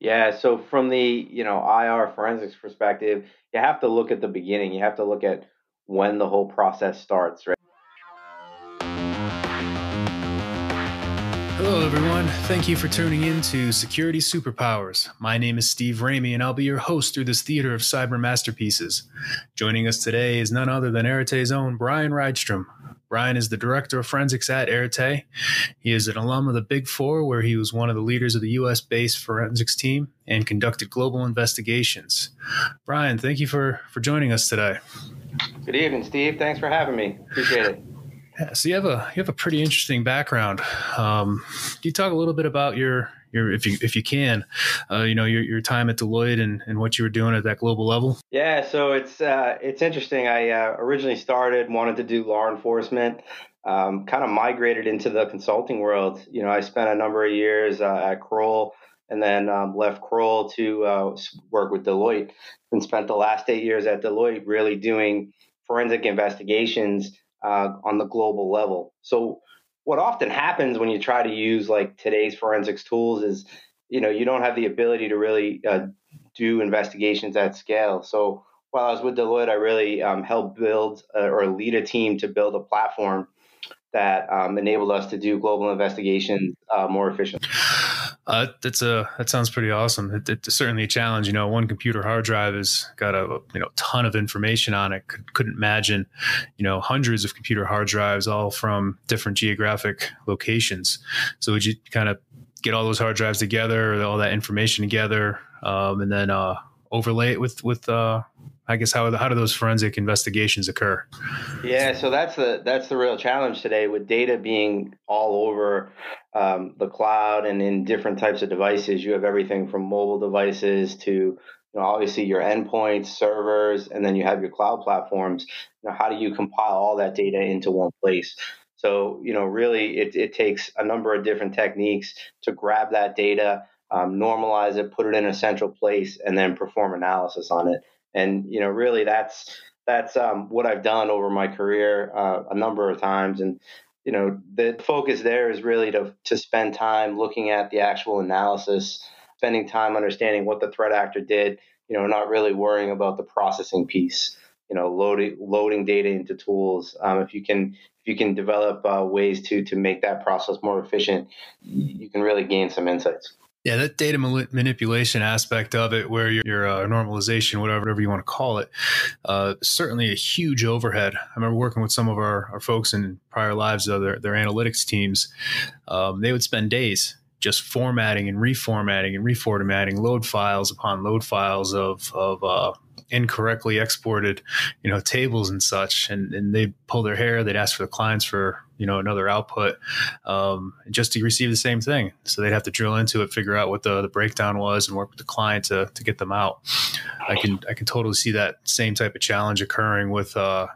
Yeah, so from the you know IR forensics perspective, you have to look at the beginning. You have to look at when the whole process starts, right? Hello, everyone. Thank you for tuning in to Security Superpowers. My name is Steve Ramey, and I'll be your host through this theater of cyber masterpieces. Joining us today is none other than Arete's own Brian Rydstrom. Brian is the director of forensics at Arete. He is an alum of the Big Four, where he was one of the leaders of the U.S. based forensics team and conducted global investigations. Brian, thank you for, for joining us today. Good evening, Steve. Thanks for having me. Appreciate it. Yeah, so you have a you have a pretty interesting background. Um, can you talk a little bit about your your if you if you can, uh, you know your your time at Deloitte and, and what you were doing at that global level? Yeah, so it's uh, it's interesting. I uh, originally started wanted to do law enforcement. Um, kind of migrated into the consulting world. You know, I spent a number of years uh, at Kroll and then um, left Kroll to uh, work with Deloitte and spent the last eight years at Deloitte really doing forensic investigations uh, on the global level. So what often happens when you try to use like today's forensics tools is, you know, you don't have the ability to really uh, do investigations at scale. So while I was with Deloitte, I really um, helped build uh, or lead a team to build a platform that um, enabled us to do global investigations uh, more efficiently. Uh, that's a that sounds pretty awesome. It, it's certainly a challenge. You know, one computer hard drive has got a you know ton of information on it. Could, couldn't imagine, you know, hundreds of computer hard drives all from different geographic locations. So would you kind of get all those hard drives together, all that information together, um, and then uh, overlay it with with uh, I guess how how do those forensic investigations occur? Yeah, so that's the that's the real challenge today with data being all over um, the cloud and in different types of devices. You have everything from mobile devices to you know, obviously your endpoints, servers, and then you have your cloud platforms. You know, how do you compile all that data into one place? So, you know, really, it, it takes a number of different techniques to grab that data, um, normalize it, put it in a central place, and then perform analysis on it. And you know, really, that's that's um, what I've done over my career uh, a number of times. And you know, the focus there is really to to spend time looking at the actual analysis, spending time understanding what the threat actor did. You know, not really worrying about the processing piece. You know, loading loading data into tools. Um, if you can if you can develop uh, ways to to make that process more efficient, you can really gain some insights. Yeah, that data manipulation aspect of it, where your, your uh, normalization, whatever, whatever you want to call it, uh, certainly a huge overhead. I remember working with some of our, our folks in prior lives, their, their analytics teams. Um, they would spend days just formatting and reformatting and reformatting load files upon load files of, of uh, incorrectly exported, you know, tables and such, and, and they'd pull their hair. They'd ask for the clients for you know another output um, just to receive the same thing. So they'd have to drill into it, figure out what the, the breakdown was, and work with the client to to get them out. I can I can totally see that same type of challenge occurring with. Uh,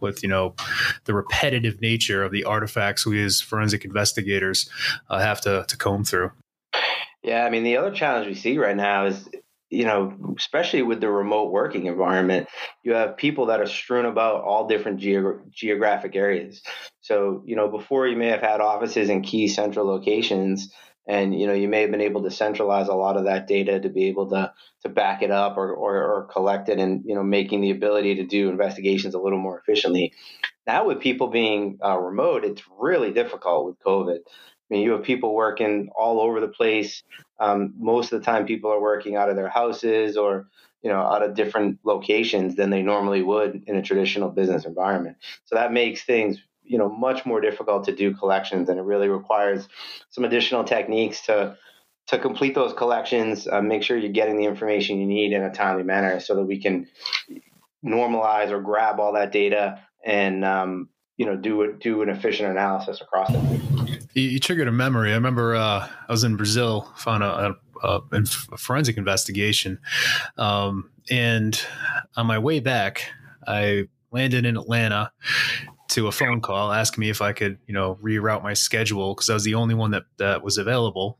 with you know the repetitive nature of the artifacts we as forensic investigators uh, have to, to comb through yeah i mean the other challenge we see right now is you know, especially with the remote working environment, you have people that are strewn about all different geog- geographic areas. So, you know, before you may have had offices in key central locations, and you know, you may have been able to centralize a lot of that data to be able to to back it up or or, or collect it, and you know, making the ability to do investigations a little more efficiently. Now, with people being uh, remote, it's really difficult with COVID. I mean, you have people working all over the place. Um, most of the time, people are working out of their houses or you know out of different locations than they normally would in a traditional business environment. So that makes things you know much more difficult to do collections, and it really requires some additional techniques to to complete those collections. Uh, make sure you're getting the information you need in a timely manner, so that we can normalize or grab all that data and um, you know do it do an efficient analysis across it. You, triggered a memory. I remember uh, I was in Brazil, found a, a, a forensic investigation, um, and on my way back, I landed in Atlanta to a phone call asking me if I could, you know, reroute my schedule because I was the only one that that was available.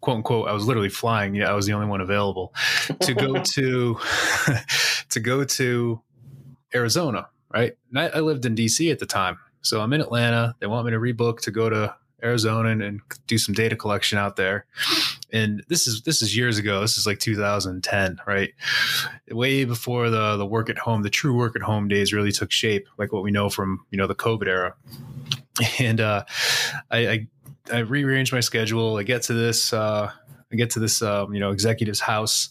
"Quote unquote," I was literally flying. Yeah, I was the only one available to go to to go to Arizona right? And I, I lived in DC at the time. So I'm in Atlanta. They want me to rebook to go to Arizona and, and, do some data collection out there. And this is this is years ago. This is like 2010, right? Way before the the work at home, the true work at home days really took shape, like what we know from you know the COVID era. And uh, I, I, I rearranged my schedule. I get to this. Uh, I get to this, um, you know, executive's house,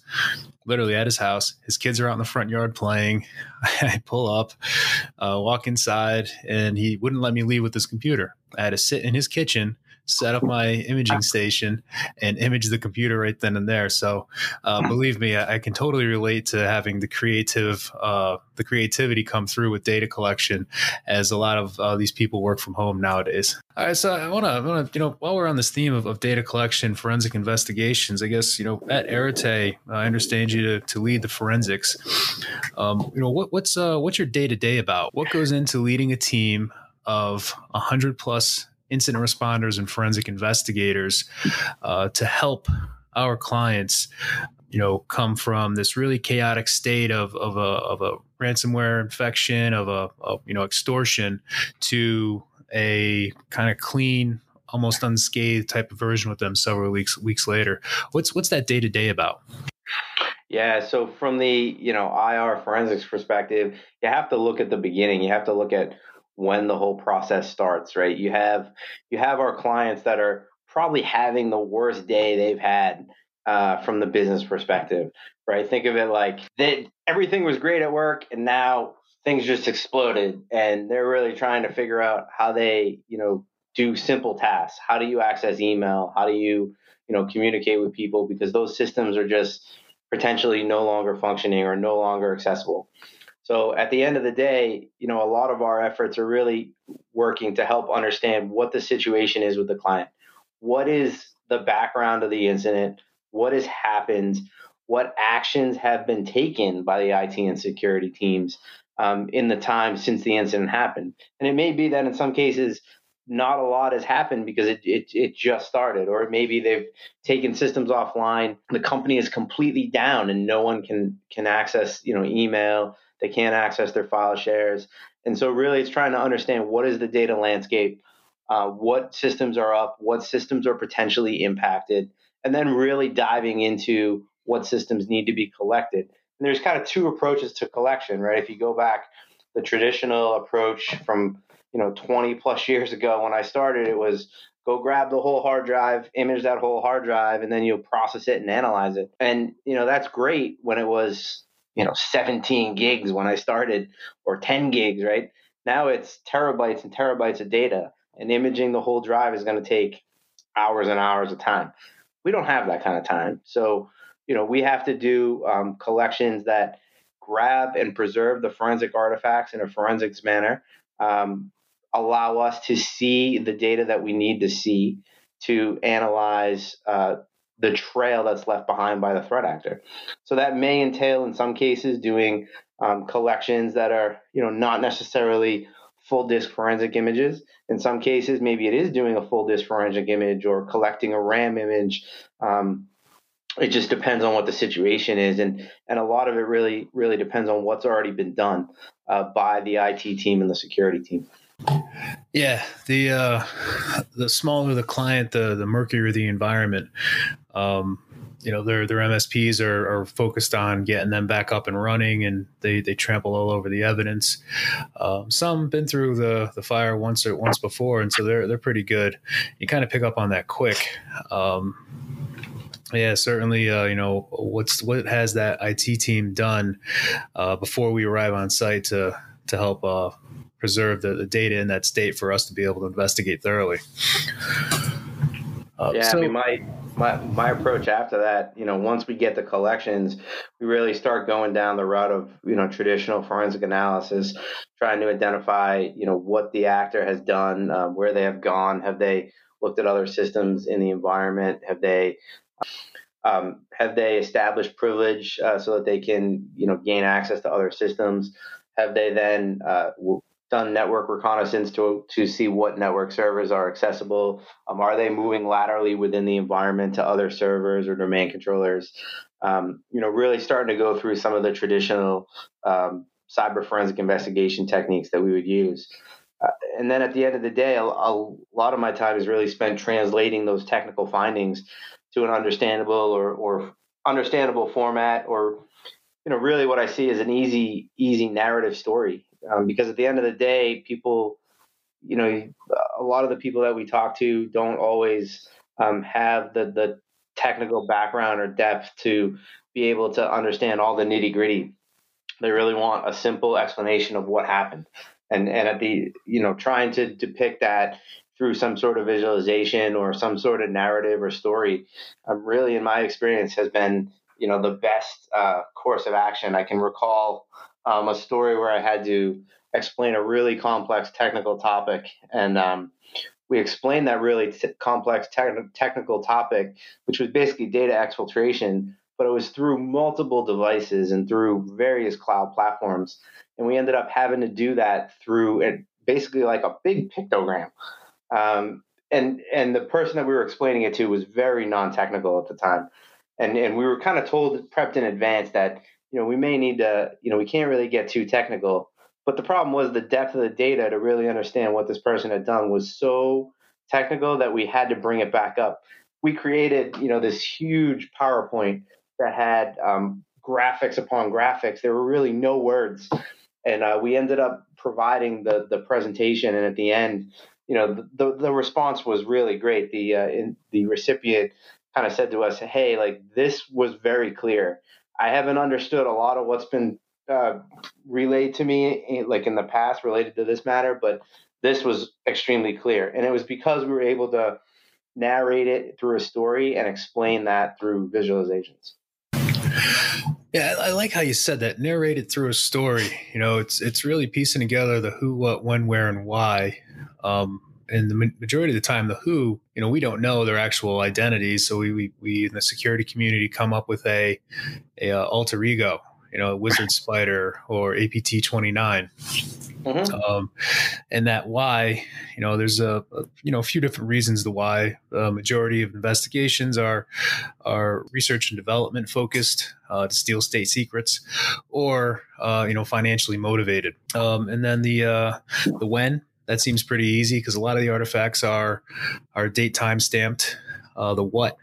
literally at his house. His kids are out in the front yard playing. I pull up, uh, walk inside, and he wouldn't let me leave with his computer. I had to sit in his kitchen set up my imaging station and image the computer right then and there. So, uh, believe me, I, I, can totally relate to having the creative, uh, the creativity come through with data collection, as a lot of uh, these people work from home nowadays. All right, so I want to, you know, while we're on this theme of, of, data collection, forensic investigations, I guess you know at Arete, I understand you to, to lead the forensics. Um, you know, what, what's uh, what's your day to day about? What goes into leading a team of hundred plus incident responders and forensic investigators uh, to help our clients you know come from this really chaotic state of, of, a, of a ransomware infection of a of, you know extortion to a kind of clean almost unscathed type of version with them several weeks weeks later what's what's that day to day about yeah, so from the you know IR forensics perspective, you have to look at the beginning. You have to look at when the whole process starts, right? You have you have our clients that are probably having the worst day they've had uh, from the business perspective, right? Think of it like that everything was great at work, and now things just exploded, and they're really trying to figure out how they, you know, do simple tasks. How do you access email? How do you, you know, communicate with people? Because those systems are just potentially no longer functioning or no longer accessible. So at the end of the day, you know, a lot of our efforts are really working to help understand what the situation is with the client. What is the background of the incident? What has happened? What actions have been taken by the IT and security teams um, in the time since the incident happened? And it may be that in some cases, not a lot has happened because it, it, it just started, or maybe they've taken systems offline. The company is completely down and no one can can access you know email they can't access their file shares. And so, really, it's trying to understand what is the data landscape, uh, what systems are up, what systems are potentially impacted, and then really diving into what systems need to be collected. And there's kind of two approaches to collection, right? If you go back, the traditional approach from you know 20 plus years ago when I started, it was go grab the whole hard drive, image that whole hard drive, and then you'll process it and analyze it. And you know that's great when it was you know 17 gigs when I started or 10 gigs, right? Now it's terabytes and terabytes of data, and imaging the whole drive is going to take hours and hours of time. We don't have that kind of time, so you know we have to do um, collections that grab and preserve the forensic artifacts in a forensics manner, um, allow us to see the data that we need to see to analyze uh, the trail that's left behind by the threat actor. So that may entail, in some cases, doing um, collections that are, you know, not necessarily full disk forensic images. In some cases, maybe it is doing a full disk forensic image or collecting a RAM image. Um, it just depends on what the situation is, and and a lot of it really really depends on what's already been done uh, by the IT team and the security team. Yeah, the uh, the smaller the client, the the murkier the environment. Um, you know, their their MSPs are, are focused on getting them back up and running, and they they trample all over the evidence. Um, some been through the the fire once or once before, and so they're they're pretty good. You kind of pick up on that quick. Um, yeah, certainly. Uh, you know, what's what has that IT team done uh, before we arrive on site to to help uh, preserve the, the, data in that state for us to be able to investigate thoroughly. Uh, yeah, so, I mean, my, my my approach after that, you know, once we get the collections, we really start going down the route of you know traditional forensic analysis, trying to identify you know what the actor has done, uh, where they have gone, have they looked at other systems in the environment, have they um, have they established privilege uh, so that they can you know gain access to other systems? Have they then uh, done network reconnaissance to to see what network servers are accessible. Um, are they moving laterally within the environment to other servers or domain controllers? Um, you know, really starting to go through some of the traditional um, cyber forensic investigation techniques that we would use. Uh, and then at the end of the day, a, a, lot of my time is really spent translating those technical findings to an understandable or, or understandable format, or you know, really what I see is an easy, easy narrative story. Um, because at the end of the day, people, you know, a lot of the people that we talk to don't always um, have the the technical background or depth to be able to understand all the nitty gritty. They really want a simple explanation of what happened and and at the you know trying to depict that through some sort of visualization or some sort of narrative or story um, really in my experience has been you know the best uh, course of action i can recall um, a story where i had to explain a really complex technical topic. And um, we explained that really t- complex te- technical topic which was basically data exfiltration but it was through multiple devices and through various cloud platforms. And we ended up having to do that through it, basically like a big pictogram. Um, and and the person that we were explaining it to was very non-technical at the time, and and we were kind of told prepped in advance that you know we may need to you know we can't really get too technical. But the problem was the depth of the data to really understand what this person had done was so technical that we had to bring it back up. We created you know this huge PowerPoint that had um, graphics upon graphics. There were really no words and uh, we ended up providing the the presentation. And at the end, you know, the the, the response was really great. The uh, in, the recipient kind of said to us, "Hey, like this was very clear. I haven't understood a lot of what's been uh, relayed to me, like in the past, related to this matter, but." This was extremely clear, and it was because we were able to narrate it through a story and explain that through visualizations. Yeah, I like how you said that. Narrated through a story. You know, it's it's really piecing together the who, what, when, where, and why. Um, and the majority of the time, the who, you know, we don't know their actual identities. So we we, we in the security community come up with a a uh, alter ego, you know, Wizard Spider or APT twenty nine. Mm-hmm. Um, and that why, you know, there's a, a, you know a few different reasons the why. The majority of investigations are are research and development focused uh, to steal state secrets, or uh, you know financially motivated. Um, and then the uh, the when that seems pretty easy because a lot of the artifacts are are date time stamped. Uh, the what,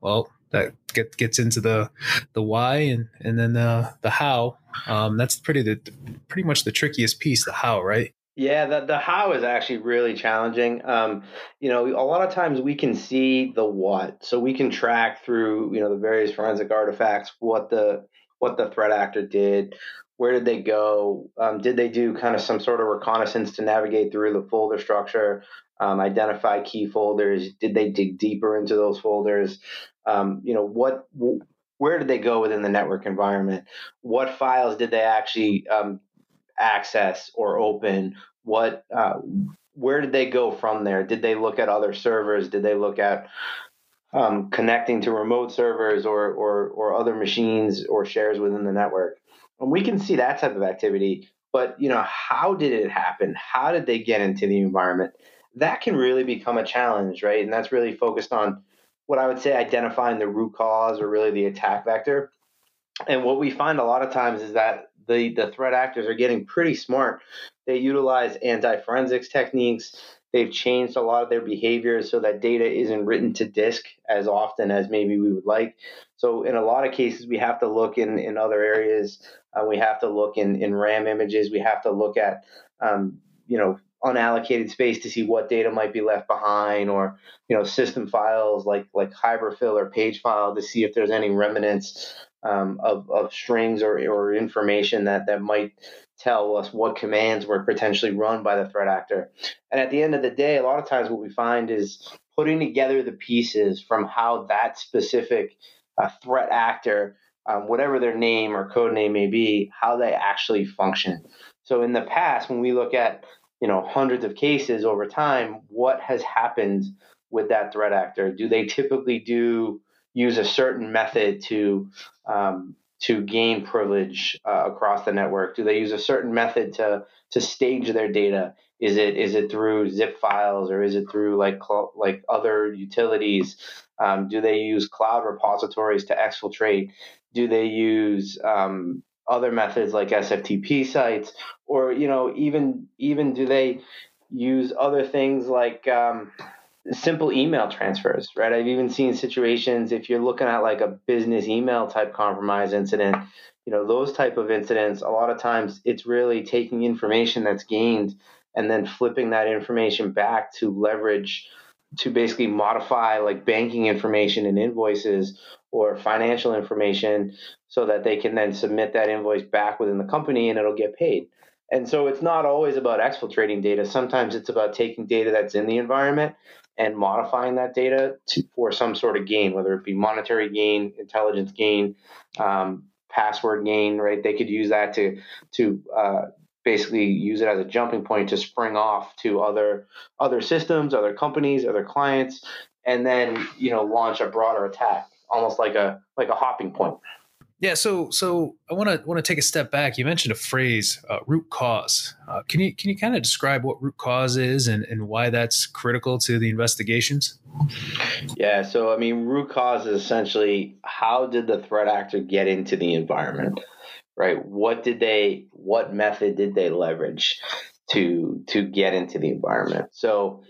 well, that get, gets into the the why and and then the the how. Um, that's pretty the pretty much the trickiest piece, the how, right? Yeah, the the how is actually really challenging. Um, you know, a lot of times we can see the what, so we can track through you know the various forensic artifacts what the what the threat actor did, where did they go, um, did they do kind of some sort of reconnaissance to navigate through the folder structure, um, identify key folders, did they dig deeper into those folders, um, you know what where did they go within the network environment? What files did they actually um, access or open? What uh, where did they go from there? Did they look at other servers? Did they look at um, connecting to remote servers or, or or other machines or shares within the network and we can see that type of activity but you know how did it happen how did they get into the environment that can really become a challenge right and that's really focused on what I would say identifying the root cause or really the attack vector. And what we find a lot of times is that the, the threat actors are getting pretty smart. They utilize anti forensics techniques. They've changed a lot of their behaviors so that data isn't written to disk as often as maybe we would like. So, in a lot of cases, we have to look in, in other areas. Uh, we have to look in, in RAM images. We have to look at, um, you know, unallocated space to see what data might be left behind or you know system files like like hiberfil or page file to see if there's any remnants um, of, of strings or, or information that that might tell us what commands were potentially run by the threat actor and at the end of the day a lot of times what we find is putting together the pieces from how that specific uh, threat actor um, whatever their name or code name may be how they actually function. So in the past when we look at you know hundreds of cases over time what has happened with that threat actor? Do they typically do use a certain method to um, to gain privilege uh, across the network? Do they use a certain method to to stage their data? Is it is it through zip files or is it through like like other utilities? Um, do they use cloud repositories to exfiltrate do they use um, other methods like SFTP sites, or you know, even even do they use other things like um, simple email transfers, right? I've even seen situations if you're looking at like a business email type compromise incident, you know, those type of incidents, a lot of times it's really taking information that's gained and then flipping that information back to leverage to basically modify like banking information and invoices or financial information so that they can then submit that invoice back within the company and it'll get paid. And so it's not always about exfiltrating data. Sometimes it's about taking data that's in the environment and modifying that data to, for some sort of gain, whether it be monetary gain, intelligence gain, um, password gain. Right? They could use that to to uh, basically use it as a jumping point to spring off to other other systems, other companies, other clients, and then you know launch a broader attack, almost like a like a hopping point. Yeah, so so I want to want to take a step back. You mentioned a phrase, uh, root cause. Uh, can you can you kind of describe what root cause is and, and why that's critical to the investigations? Yeah, so I mean, root cause is essentially how did the threat actor get into the environment, right? What did they, what method did they leverage to to get into the environment? So,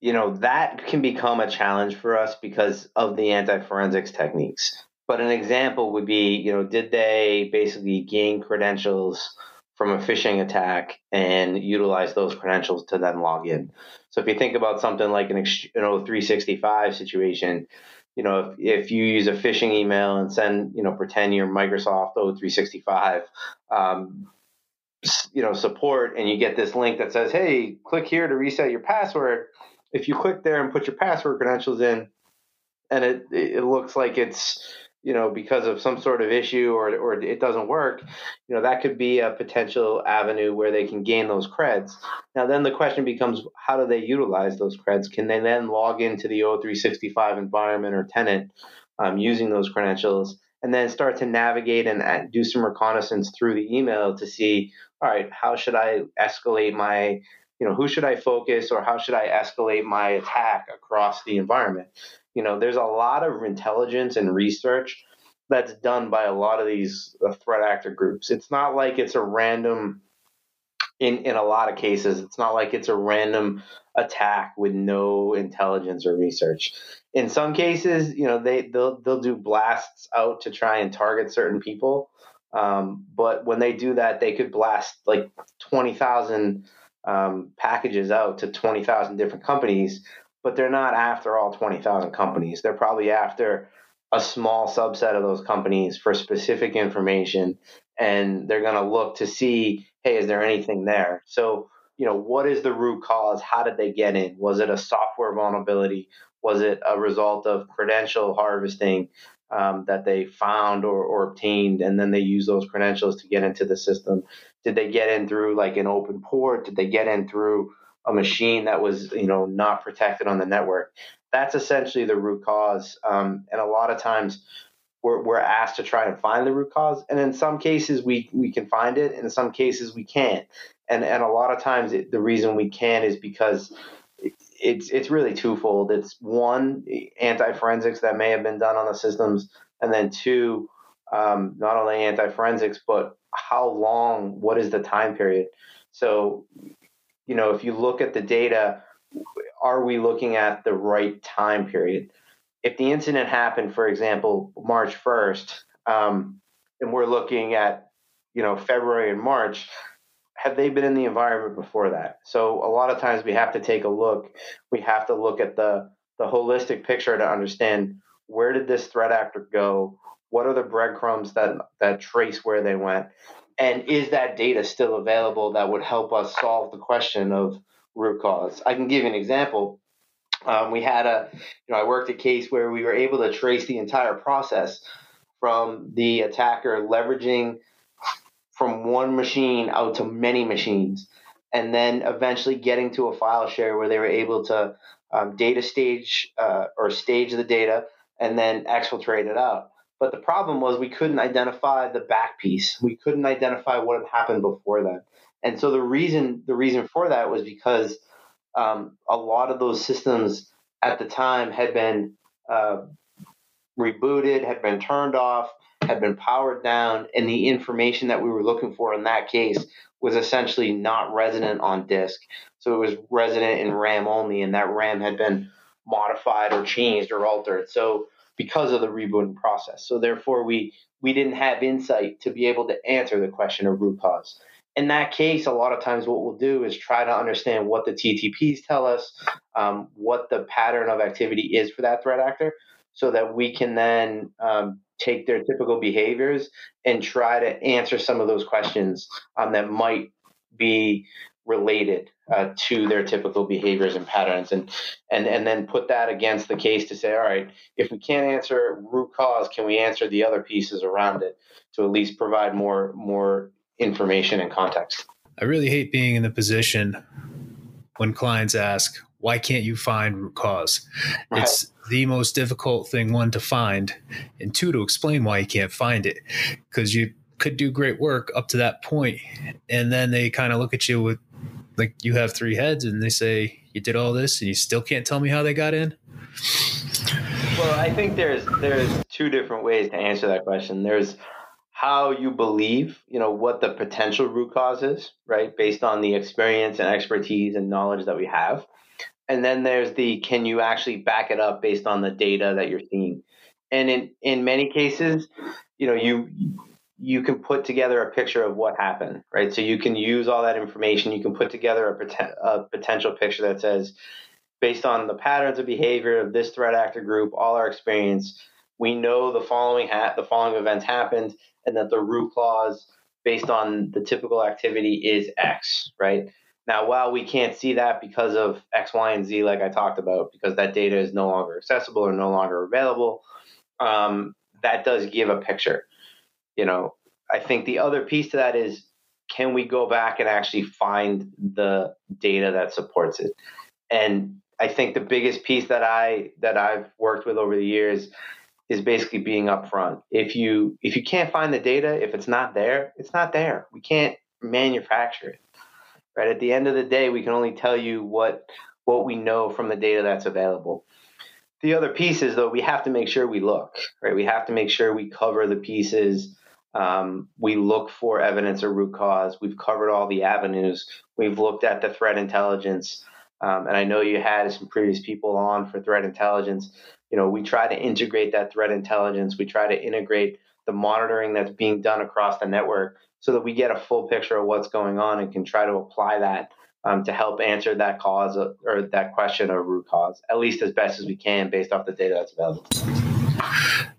you know, that can become a challenge for us because of the anti forensics techniques but an example would be, you know, did they basically gain credentials from a phishing attack and utilize those credentials to then log in? So if you think about something like an, you know 365 situation, you know, if, if you use a phishing email and send, you know, pretend you're Microsoft O365, um, you know, support, and you get this link that says, "Hey, click here to reset your password." If you click there and put your password credentials in, and it it looks like it's you know, because of some sort of issue or, or it doesn't work, you know, that could be a potential avenue where they can gain those creds. Now, then the question becomes how do they utilize those creds? Can they then log into the O365 environment or tenant um, using those credentials and then start to navigate and, do some reconnaissance through the email to see, all right, how should I escalate my you know who should i focus or how should i escalate my attack across the environment you know, there's a lot of intelligence and research that's done by a lot of these uh, threat actor groups. It's not like it's a random in in a lot of cases it's not like it's a random attack with no intelligence or research in some cases you know they they'll they'll do blasts out to try and target certain people um, but when they do that they could blast like 20,000 um, packages out to 20,000 different companies but they're not after all 20,000 companies. They're probably after a small subset of those companies for specific information and they're going to look to see hey is there anything there? So you know what is the root cause? How did they get in? Was it a software vulnerability? Was it a result of credential harvesting um, that they found or, or obtained and then they use those credentials to get into the system? Did they get in through like an open port? Did they get in through a machine that was you know not protected on the network. That's essentially the root cause. Um, and a lot of times we're, we're asked to try and find the root cause, and in some cases we we can find it, and in some cases we can't. And and a lot of times it, the reason we can is because it's it's really twofold. It's one anti forensics that may have been done on the systems, and then two, um, not only anti forensics but how long, what is the time period? So you know, if you look at the data, are we looking at the right time period? If the incident happened, for example, March 1st, um, and we're looking at, you know, February and March, have they been in the environment before that? So a lot of times we have to take a look. We have to look at the the holistic picture to understand where did this threat actor go? What are the breadcrumbs that that trace where they went? And is that data still available that would help us solve the question of root cause? I can give you an example. Um, we had a you know i worked a case where we were able to trace the entire process from the attacker leveraging from one machine out to many machines and then eventually getting to a file share where they were able to um, data stage uh, or stage the data and then exfiltrate it out but the problem was we couldn't identify the back piece. We couldn't identify what had happened before that. And so the reason the reason for that was because um, a lot of those systems at the time had been uh, rebooted, had been turned off, had been powered down, and the information that we were looking for in that case was essentially not resident on disk. So it was resident in RAM only, and that RAM had been modified or changed or altered. So because of the rebooting process. So therefore we we didn't have insight to be able to answer the question of root cause. In that case, a lot of times what we'll do is try to understand what the TTPs tell us, um, what the pattern of activity is for that threat actor, so that we can then um, take their typical behaviors and try to answer some of those questions um, that might be related uh, to their typical behaviors and patterns and and and then put that against the case to say all right if we can't answer root cause can we answer the other pieces around it to at least provide more more information and context i really hate being in the position when clients ask why can't you find root cause right. it's the most difficult thing one to find and two to explain why you can't find it because you could do great work up to that point and then they kind of look at you with like you have three heads and they say you did all this and you still can't tell me how they got in? Well i think there's there's two different ways to answer that question. There's how you believe you know what the potential root cause is right based on the experience and expertise and knowledge that we have. And then there's the can you actually back it up based on the data that you're seeing? And in in many cases you know you you can put together a picture of what happened, right? So you can use all that information. You can put together a, a, potential picture that says, based on the patterns of behavior of this threat actor group, all our experience, we know the following ha- the following events happened, and that the root cause, based on the typical activity, is X, right? Now, while we can't see that because of X, Y, and Z, like I talked about, because that data is no longer accessible or no longer available, um, that does give a picture you know, I think the other piece to that is can we go back and actually find the data that supports it? And I think the biggest piece that I that I've worked with over the years is basically being upfront. If you if you can't find the data, if it's not there, it's not there. We can't manufacture it. Right? At the end of the day, we can only tell you what what we know from the data that's available. The other piece is though we have to make sure we look, right? We have to make sure we cover the pieces um, we look for evidence of root cause. We've covered all the avenues. We've looked at the threat intelligence. Um, and I know you had some previous people on for threat intelligence. You know, we try to integrate that threat intelligence. We try to integrate the monitoring that's being done across the network so that we get a full picture of what's going on and can try to apply that um, to help answer that cause of, or that question of root cause, at least as best as we can based off the data that's available.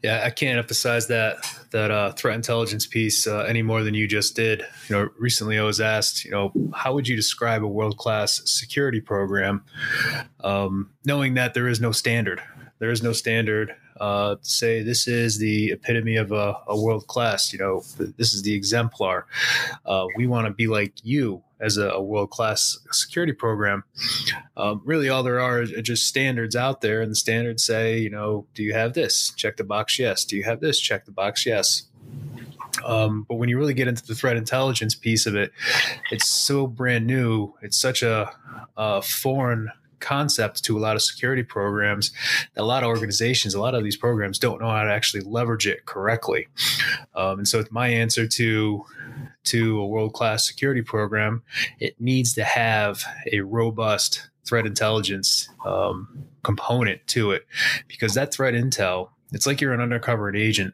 Yeah, I can't emphasize that that uh, threat intelligence piece uh, any more than you just did. You know, recently I was asked, you know, how would you describe a world class security program, um, knowing that there is no standard. There is no standard uh, to say this is the epitome of a, a world class. You know, this is the exemplar. Uh, we want to be like you as a, a world class security program. Um, really, all there are are just standards out there, and the standards say, you know, do you have this? Check the box, yes. Do you have this? Check the box, yes. Um, but when you really get into the threat intelligence piece of it, it's so brand new. It's such a, a foreign concept to a lot of security programs. A lot of organizations, a lot of these programs don't know how to actually leverage it correctly. Um, and so, my answer to to a world class security program, it needs to have a robust threat intelligence um, component to it because that threat intel it's like you're an undercover agent.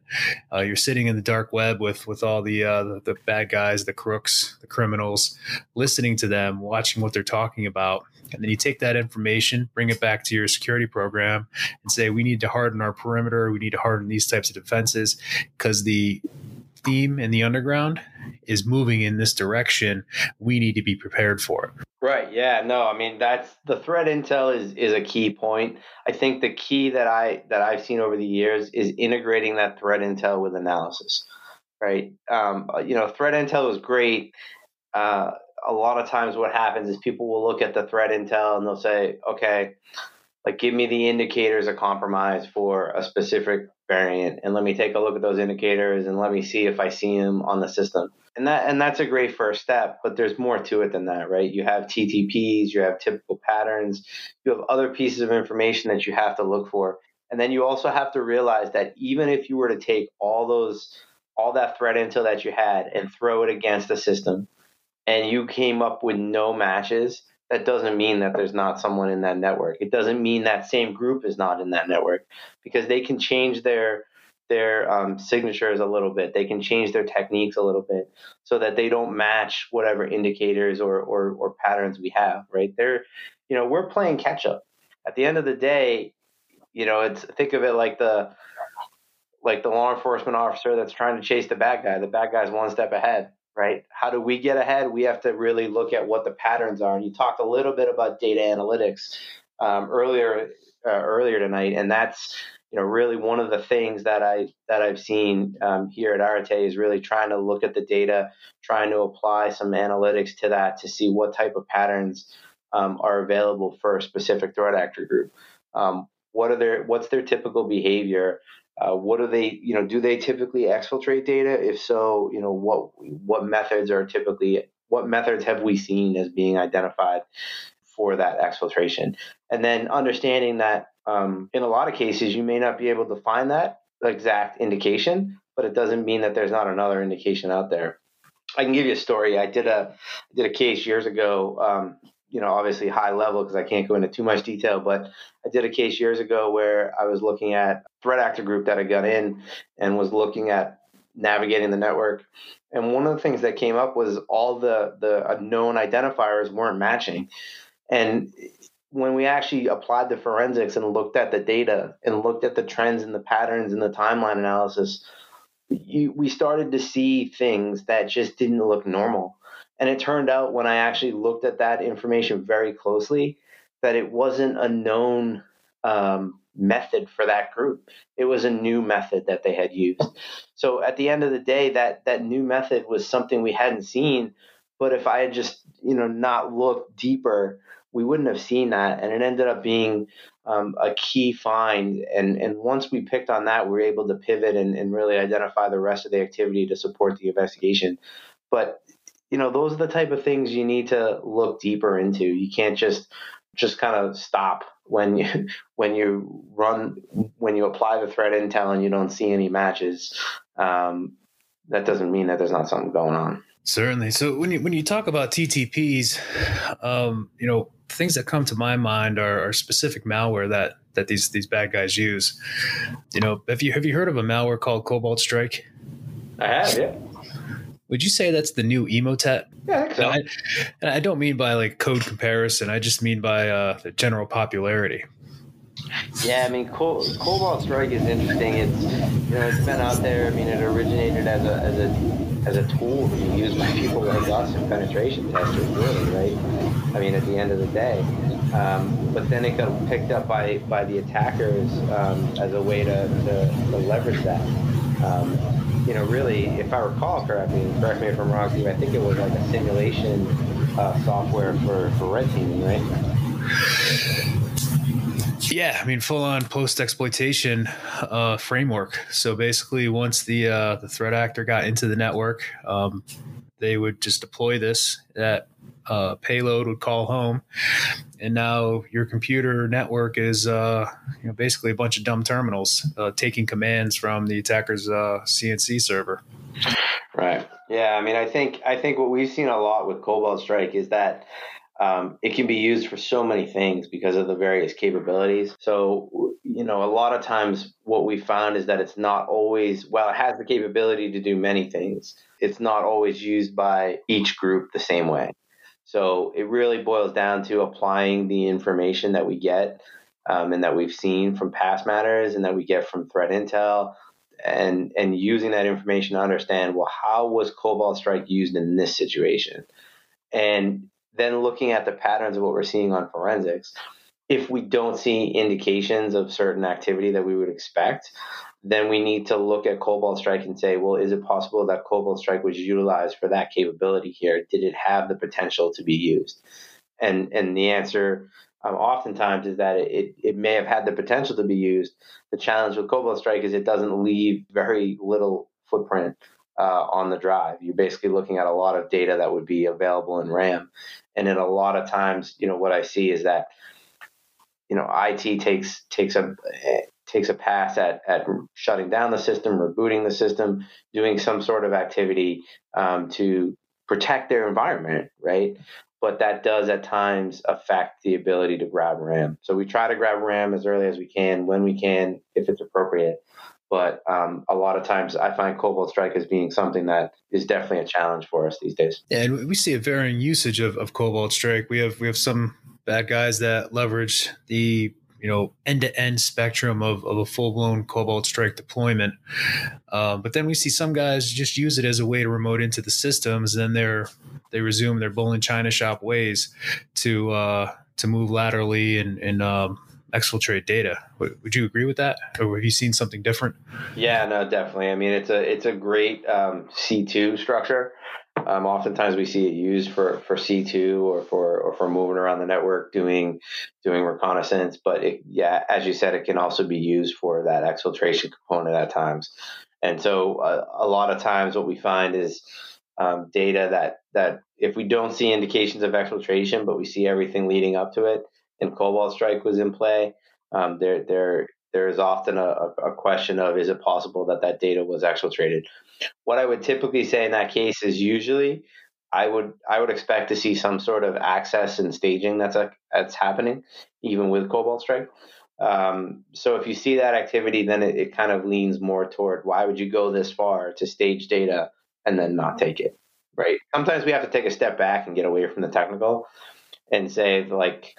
Uh, you're sitting in the dark web with with all the, uh, the, the bad guys, the crooks, the criminals, listening to them, watching what they're talking about, and then you take that information, bring it back to your security program, and say we need to harden our perimeter. We need to harden these types of defenses because the theme in the underground is moving in this direction. We need to be prepared for it. Right. Yeah. No. I mean, that's the threat intel is is a key point. I think the key that I that I've seen over the years is integrating that threat intel with analysis. Right. Um, you know, threat intel is great. Uh, a lot of times, what happens is people will look at the threat intel and they'll say, "Okay, like give me the indicators of compromise for a specific variant and let me take a look at those indicators and let me see if I see them on the system. And that and that's a great first step, but there's more to it than that, right? You have TTPs, you have typical patterns, you have other pieces of information that you have to look for. And then you also have to realize that even if you were to take all those all that threat intel that you had and throw it against the system and you came up with no matches, that doesn't mean that there's not someone in that network. It doesn't mean that same group is not in that network because they can change their their um, signatures a little bit. They can change their techniques a little bit so that they don't match whatever indicators or, or, or patterns we have. Right? They're, you know, we're playing catch up. At the end of the day, you know, it's think of it like the like the law enforcement officer that's trying to chase the bad guy. The bad guy's one step ahead, right? How do we get ahead? We have to really look at what the patterns are. And you talked a little bit about data analytics um, earlier uh, earlier tonight, and that's you know really one of the things that I that I've seen um, here at Arete is really trying to look at the data, trying to apply some analytics to that to see what type of patterns um, are available for a specific threat actor group. Um, what are their what's their typical behavior? Uh, what do they, you know, do they typically exfiltrate data? If so, you know, what what methods are typically what methods have we seen as being identified for that exfiltration? And then understanding that um, in a lot of cases you may not be able to find that exact indication, but it doesn't mean that there's not another indication out there. I can give you a story. I did a I did a case years ago. Um, you know, obviously high level because I can't go into too much detail, but I did a case years ago where I was looking at threat actor group that had got in and was looking at navigating the network. And one of the things that came up was all the the known identifiers weren't matching. And when we actually applied the forensics and looked at the data and looked at the trends and the patterns and the timeline analysis, you, we started to see things that just didn't look normal. And it turned out when I actually looked at that information very closely that it wasn't a known um, method for that group. It was a new method that they had used. So at the end of the day, that that new method was something we hadn't seen. But if I had just you know not looked deeper, we wouldn't have seen that. And it ended up being um, a key find. And and once we picked on that, we were able to pivot and, and really identify the rest of the activity to support the investigation. But you know those are the type of things you need to look deeper into. You can't just just kind of stop when you when you run when you apply the threat intel and you don't see any matches. Um, that doesn't mean that there's not something going on. Certainly. So when you when you talk about ttps um, you know things that come to my mind are, are specific malware that that these these bad guys use. You know have you have you heard of a malware called cobalt strike? I have yeah would you say that's the new Emotet? Yeah, I so. and, I, and I don't mean by like code comparison. I just mean by uh, the general popularity. Yeah, I mean, Cobalt Strike is interesting. It's you know it's been out there. I mean, it originated as a as a as a tool to be used by people like us and penetration testers, really, right? I mean, at the end of the day, um, but then it got picked up by by the attackers um, as a way to, to, to leverage that. Um, you know, really, if I recall correctly, correct me if I'm wrong, I think it was like a simulation uh, software for, for red teaming, right? Yeah, I mean, full on post exploitation uh, framework. So basically, once the uh, the threat actor got into the network, um, they would just deploy this. Uh, payload would call home, and now your computer network is uh, you know basically a bunch of dumb terminals uh, taking commands from the attacker's CNC uh, server. Right. Yeah. I mean, I think I think what we've seen a lot with Cobalt Strike is that um, it can be used for so many things because of the various capabilities. So, you know, a lot of times what we found is that it's not always, well, it has the capability to do many things. It's not always used by each group the same way. So it really boils down to applying the information that we get um, and that we've seen from past matters and that we get from threat intel and and using that information to understand well how was cobalt strike used in this situation? And then looking at the patterns of what we're seeing on forensics if we don't see indications of certain activity that we would expect then we need to look at Cobalt Strike and say, well, is it possible that Cobalt Strike was utilized for that capability here? Did it have the potential to be used? And and the answer um, oftentimes is that it, it may have had the potential to be used. The challenge with Cobalt Strike is it doesn't leave very little footprint uh, on the drive. You're basically looking at a lot of data that would be available in RAM. And in a lot of times, you know, what I see is that, you know, IT takes takes a takes a pass at, at shutting down the system, rebooting the system, doing some sort of activity um, to protect their environment, right? But that does at times affect the ability to grab RAM. So we try to grab RAM as early as we can, when we can, if it's appropriate. But um, a lot of times I find Cobalt Strike as being something that is definitely a challenge for us these days. Yeah, and we see a varying usage of, of Cobalt Strike. We have we have some bad guys that leverage the you know end to end spectrum of, of a full blown Cobalt Strike deployment. Uh, but then we see some guys just use it as a way to remote into the systems, and then they're they resume their bull in China shop ways to uh, to move laterally and and um, exfiltrate data. Would you agree with that, or have you seen something different? Yeah, no, definitely. I mean, it's a it's a great um, C two structure. Um, oftentimes we see it used for, for C2 or for or for moving around the network doing doing reconnaissance. But it, yeah, as you said, it can also be used for that exfiltration component at times. And so uh, a lot of times what we find is um, data that that if we don't see indications of exfiltration, but we see everything leading up to it, and Cobalt Strike was in play, um, there there there is often a, a, question of is it possible that that data was exfiltrated? What i would typically say in that case is usually i would i would expect to see some sort of access and staging that's a, that's happening even with cobalt strike. Um, so if you see that activity then it, it kind of leans more toward why would you go this far to stage data and then not take it right? Sometimes we have to take a step back and get away from the technical and say like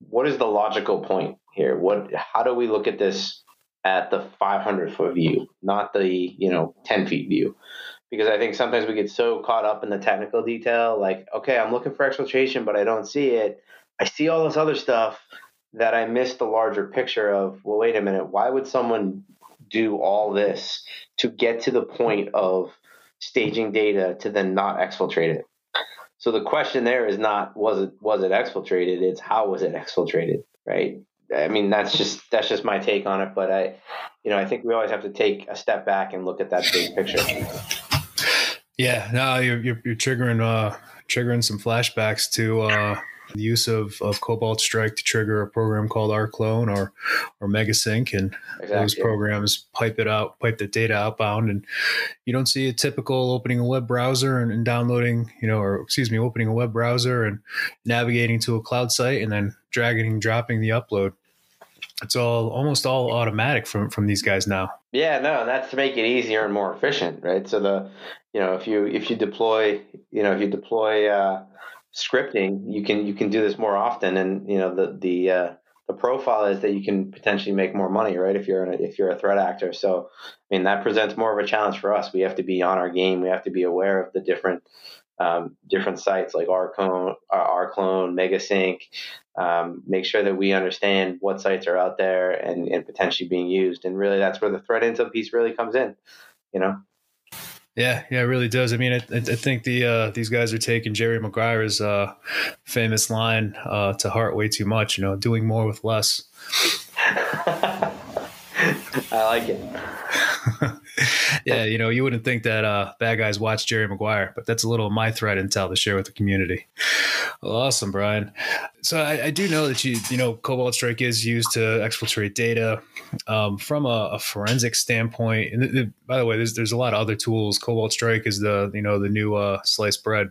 what is the logical point here? What? How do we look at this at the 500 foot view, not the you know 10 feet view? Because I think sometimes we get so caught up in the technical detail, like okay, I'm looking for exfiltration, but I don't see it. I see all this other stuff that I missed the larger picture of. Well, wait a minute. Why would someone do all this to get to the point of staging data to then not exfiltrate it? So the question there is not was it was it exfiltrated? It's how was it exfiltrated, right? I mean, that's just that's just my take on it. But I, you know, I think we always have to take a step back and look at that big picture. Yeah, no, you're you're, you're triggering uh, triggering some flashbacks to uh, the use of, of Cobalt Strike to trigger a program called rclone or or Megasync, and exactly. those programs pipe it out, pipe the data outbound, and you don't see a typical opening a web browser and, and downloading, you know, or excuse me, opening a web browser and navigating to a cloud site and then dragging and dropping the upload. It's all almost all automatic from from these guys now. Yeah, no, that's to make it easier and more efficient, right? So the, you know, if you if you deploy, you know, if you deploy. Uh, scripting, you can you can do this more often, and you know the the uh, the profile is that you can potentially make more money, right? If you're a, if you're a threat actor, so I mean that presents more of a challenge for us. We have to be on our game. We have to be aware of the different um, different sites like rclone, uh, rclone, Megasync. Um, make sure that we understand what sites are out there and, and potentially being used. And really, that's where the threat intel piece really comes in. You know. Yeah, yeah, it really does. I mean, I, I think the uh, these guys are taking Jerry Maguire's uh, famous line uh, to heart way too much. You know, doing more with less. I like it. yeah, you know, you wouldn't think that uh, bad guys watch Jerry Maguire, but that's a little of my threat intel to share with the community. Well, awesome, Brian. So I, I, do know that you, you know, Cobalt Strike is used to exfiltrate data um, from a, a, forensic standpoint. And th- th- by the way, there's there's a lot of other tools. Cobalt Strike is the you know the new uh, sliced bread.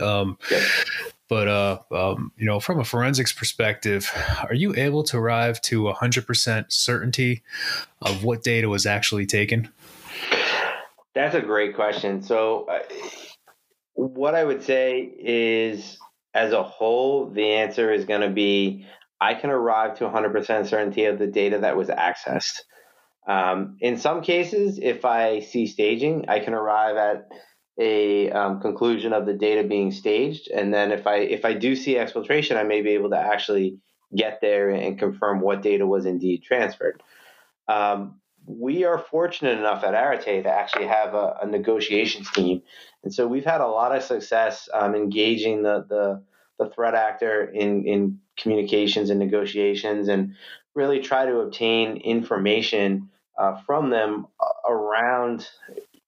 Um, yep. But uh, um, you know, from a forensics perspective, are you able to arrive to 100% certainty of what data was actually taken? That's a great question. So, uh, what I would say is, as a whole, the answer is going to be I can arrive to 100% certainty of the data that was accessed. Um, in some cases, if I see staging, I can arrive at a um, conclusion of the data being staged, and then if I if I do see exfiltration, I may be able to actually get there and confirm what data was indeed transferred. Um, we are fortunate enough at Arete to actually have a, a, negotiations team, and so we've had a lot of success um, engaging the, the the threat actor in in communications and negotiations, and really try to obtain information uh, from them uh, around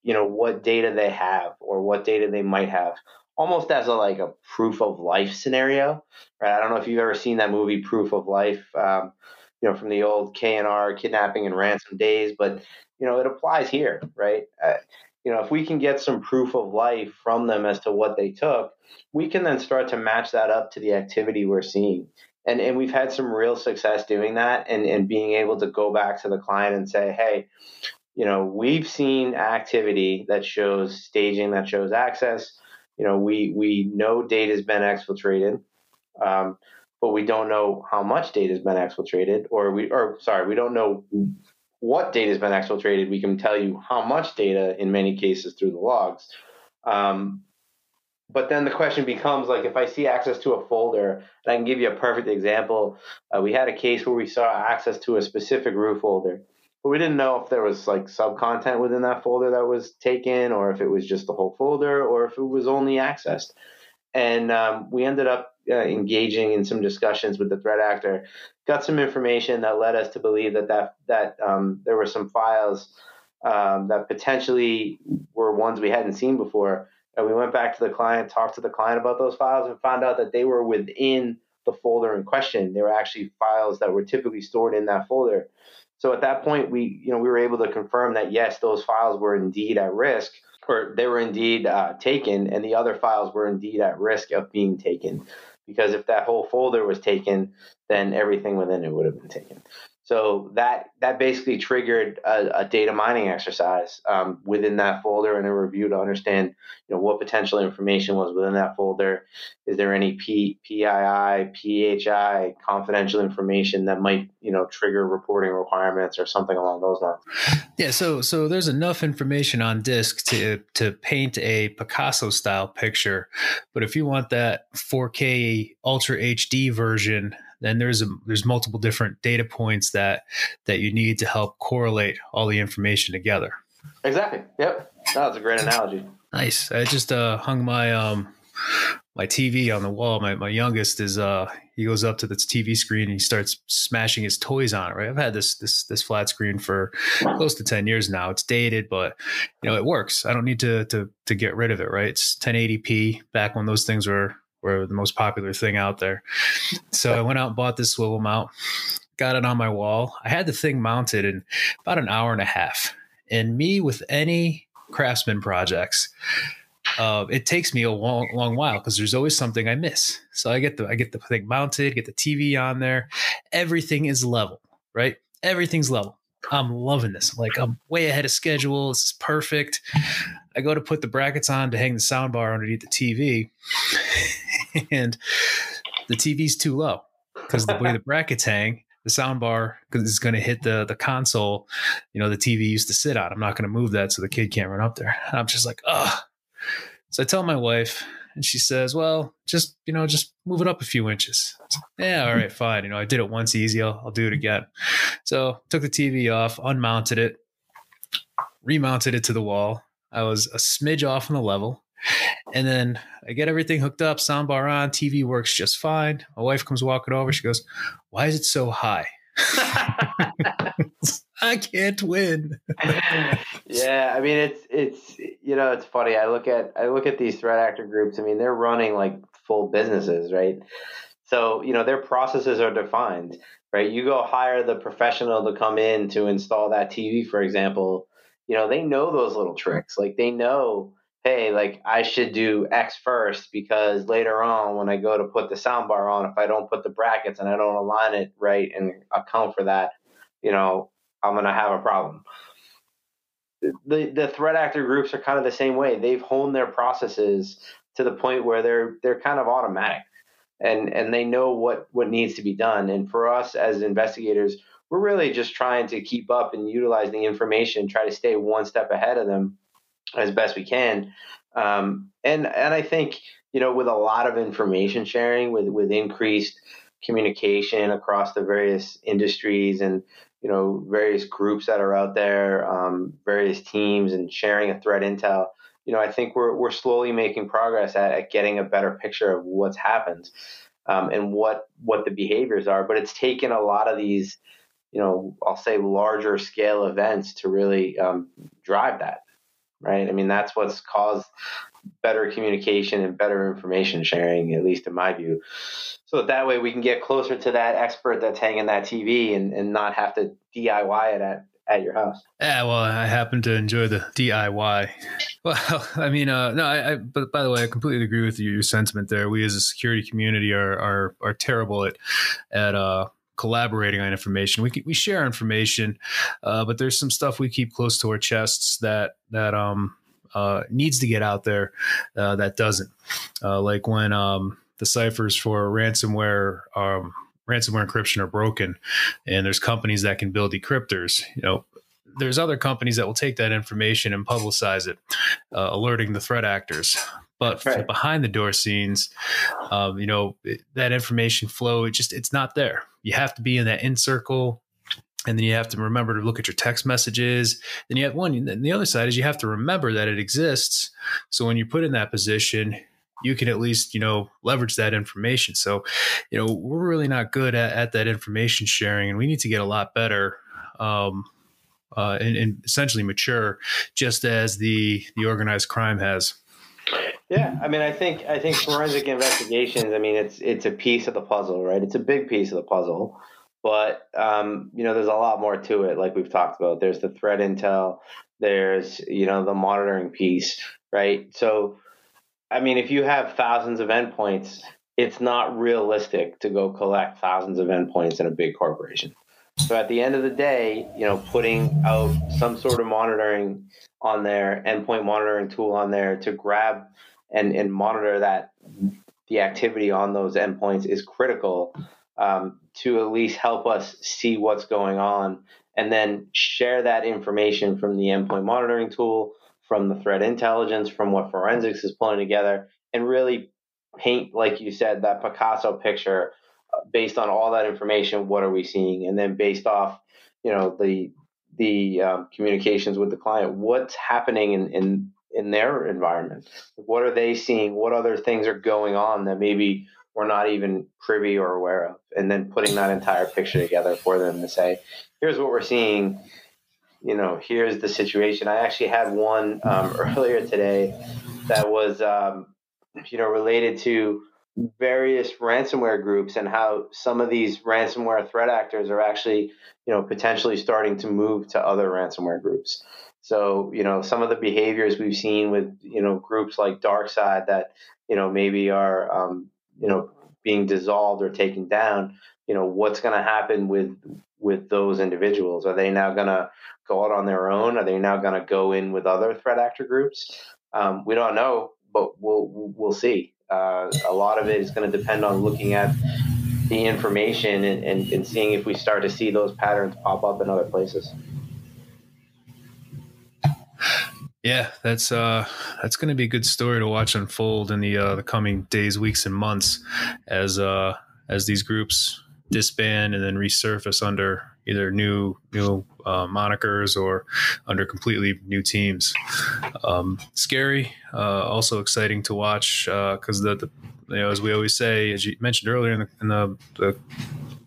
you know what data they have or what data they might have almost as a like a proof of life scenario right i don't know if you've ever seen that movie proof of life um, you know, from the old K&R kidnapping and ransom days, but you know, it applies here, right? Uh, you know, if we can get some proof of life from them as to what they took, we can then start to match that up to the activity we're seeing. And, and we've had some real success doing that and, and being able to go back to the client and say, hey, you know, we've seen activity that shows staging, that shows access. You know, we we know data has been exfiltrated, um, but we don't know how much data has been exfiltrated, or we or sorry, we don't know what data has been exfiltrated. We can tell you how much data in many cases through the logs. Um, but then the question becomes like if I see access to a folder, and I can give you a perfect example. Uh, we had a case where we saw access to a specific root folder but we didn't know if there was like sub content within that folder that was taken or if it was just the whole folder or if it was only accessed. And um, we ended up uh, engaging in some discussions with the threat actor got some information that led us to believe that that, that um, there were some files um, that potentially were ones we hadn't seen before. And we went back to the client talked to the client about those files and found out that they were within the folder in question. They were actually files that were typically stored in that folder so at that point, we you know we were able to confirm that yes, those files were indeed at risk, or they were indeed uh, taken, and the other files were indeed at risk of being taken. Because if that whole folder was taken, then everything within it would have been taken. So that that basically triggered a, a data mining exercise um, within that folder and a review to understand, you know, what potential information was within that folder. Is there any P, PII, PHI, confidential information that might, you know, trigger reporting requirements or something along those lines? Yeah. So so there's enough information on disk to to paint a Picasso style picture, but if you want that 4K Ultra HD version then there's a, there's multiple different data points that that you need to help correlate all the information together. Exactly. Yep. That's a great analogy. Nice. I just uh, hung my um my TV on the wall. My my youngest is uh he goes up to this TV screen and he starts smashing his toys on it. Right. I've had this this this flat screen for close to ten years now. It's dated, but you know it works. I don't need to to to get rid of it. Right. It's 1080p. Back when those things were were the most popular thing out there. So I went out and bought this swivel mount, got it on my wall. I had the thing mounted in about an hour and a half. And me with any craftsman projects, uh, it takes me a long, long while because there's always something I miss. So I get the I get the thing mounted, get the TV on there. Everything is level, right? Everything's level. I'm loving this. Like I'm way ahead of schedule. This is perfect. I go to put the brackets on to hang the sound bar underneath the TV, and the TV's too low because the way the brackets hang, the sound bar is going to hit the the console. You know, the TV used to sit on. I'm not going to move that so the kid can't run up there. And I'm just like, ugh. So I tell my wife, and she says, "Well, just you know, just move it up a few inches." yeah, all right, fine. You know, I did it once easy. I'll, I'll do it again. So took the TV off, unmounted it, remounted it to the wall. I was a smidge off on the level. And then I get everything hooked up, soundbar on, TV works just fine. My wife comes walking over. She goes, Why is it so high? I can't win. yeah, I mean it's it's you know it's funny. I look at I look at these threat actor groups. I mean they're running like full businesses, right? So you know their processes are defined, right? You go hire the professional to come in to install that TV, for example. You know they know those little tricks. Like they know hey, like I should do X first because later on when I go to put the soundbar on, if I don't put the brackets and I don't align it right and account for that, you know, I'm gonna have a problem. The the threat actor groups are kind of the same way. They've honed their processes to the point where they're they're kind of automatic and and they know what what needs to be done. And for us as investigators, we're really just trying to keep up and utilize the information, try to stay one step ahead of them as best we can. Um, and and I think you know with a lot of information sharing, with with increased communication across the various industries and you know various groups that are out there, um, various teams, and sharing a threat intel. You know, I think we're we're slowly making progress at, at getting a better picture of what's happened um, and what what the behaviors are. But it's taken a lot of these, you know, I'll say larger scale events to really um, drive that. Right? I mean, that's what's caused better communication and better information sharing, at least in my view. So that way we can get closer to that expert that's hanging that TV and, and not have to DIY it at, at your house. Yeah, well, I happen to enjoy the DIY. Well, I mean, uh, no, I, I, but by the way, I completely agree with your sentiment there. We as a security community are are, are terrible at at uh, collaborating on information. We we share information, uh, but there's some stuff we keep close to our chests that that um uh, needs to get out there uh, that doesn't. Uh, like when um, the ciphers for ransomware um, ransomware encryption are broken, and there's companies that can build decryptors. You know, there's other companies that will take that information and publicize it, uh, alerting the threat actors. But right. behind the door scenes, um, you know, that information flow, it just it's not there. You have to be in that in circle and then you have to remember to look at your text messages. Then you have one. And the other side is you have to remember that it exists. So when you put in that position, you can at least you know leverage that information. So you know we're really not good at, at that information sharing, and we need to get a lot better. Um, uh, and, and essentially mature, just as the the organized crime has. Yeah, I mean, I think I think forensic investigations. I mean, it's it's a piece of the puzzle, right? It's a big piece of the puzzle. But um, you know, there's a lot more to it, like we've talked about. There's the threat intel, there's you know the monitoring piece, right? So, I mean, if you have thousands of endpoints, it's not realistic to go collect thousands of endpoints in a big corporation. So at the end of the day, you know, putting out some sort of monitoring on there, endpoint monitoring tool on there to grab and, and monitor that the activity on those endpoints is critical um, to at least help us see what's going on and then share that information from the endpoint monitoring tool, from the threat intelligence, from what forensics is pulling together, and really paint, like you said, that Picasso picture uh, based on all that information. What are we seeing? And then based off, you know, the the um, communications with the client, what's happening in, in in their environment? What are they seeing? What other things are going on that maybe we're not even privy or aware of, and then putting that entire picture together for them to say, here's what we're seeing. You know, here's the situation. I actually had one um, earlier today that was, um, you know, related to various ransomware groups and how some of these ransomware threat actors are actually, you know, potentially starting to move to other ransomware groups. So, you know, some of the behaviors we've seen with, you know, groups like DarkSide that, you know, maybe are, um, you know being dissolved or taken down you know what's going to happen with with those individuals? Are they now going to go out on their own? Are they now going to go in with other threat actor groups? Um, we don't know but we'll we'll see. Uh, a lot of it is going to depend on looking at the information and, and, and seeing if we start to see those patterns pop up in other places yeah, that's uh, that's going to be a good story to watch unfold in the uh, the coming days, weeks, and months as uh, as these groups disband and then resurface under either new new uh, monikers or under completely new teams. Um, scary, uh, also exciting to watch because uh, the, the you know as we always say, as you mentioned earlier in the, in the, the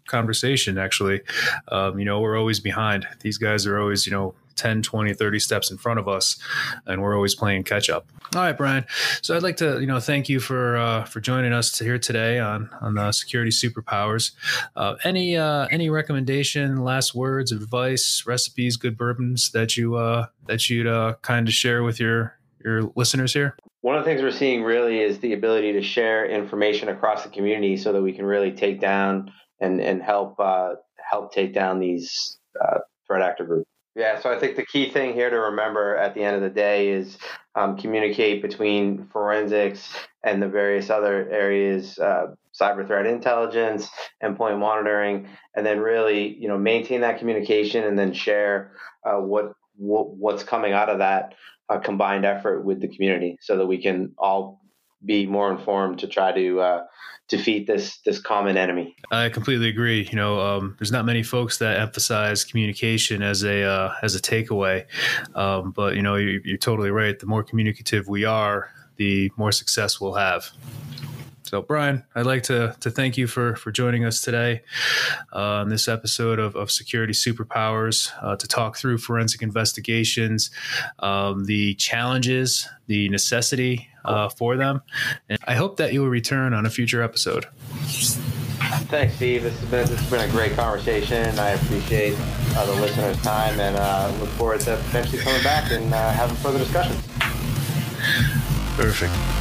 conversation actually um, you know we're always behind these guys are always you know 10, 20, 30 steps in front of us, and we're always playing catch up. All right, Brian. So I'd like to, you know, thank you for uh, for joining us here today on on the security superpowers. Uh, any uh, any recommendation, last words, advice, recipes, good bourbons that you uh, that you'd uh, kind of share with your your listeners here? One of the things we're seeing really is the ability to share information across the community so that we can really take down and and help uh, help take down these uh, threat actor groups. Yeah, so I think the key thing here to remember at the end of the day is um, communicate between forensics and the various other areas, uh, cyber threat intelligence, endpoint monitoring, and then really, you know, maintain that communication and then share uh, what, what, what's coming out of that uh, combined effort with the community, so that we can all be more informed to try to uh, defeat this this common enemy. I completely agree. You know, um, there's not many folks that emphasize communication as a uh, as a takeaway, um, but you know, you're, you're totally right. The more communicative we are, the more success we'll have. So, Brian, I'd like to to thank you for for joining us today uh, on this episode of, of Security Superpowers uh, to talk through forensic investigations, um, the challenges, the necessity uh, for them, and I hope that you will return on a future episode. Thanks, Steve. This has been this has been a great conversation. I appreciate uh, the listeners' time and uh, look forward to potentially coming back and uh, having further discussions. Perfect.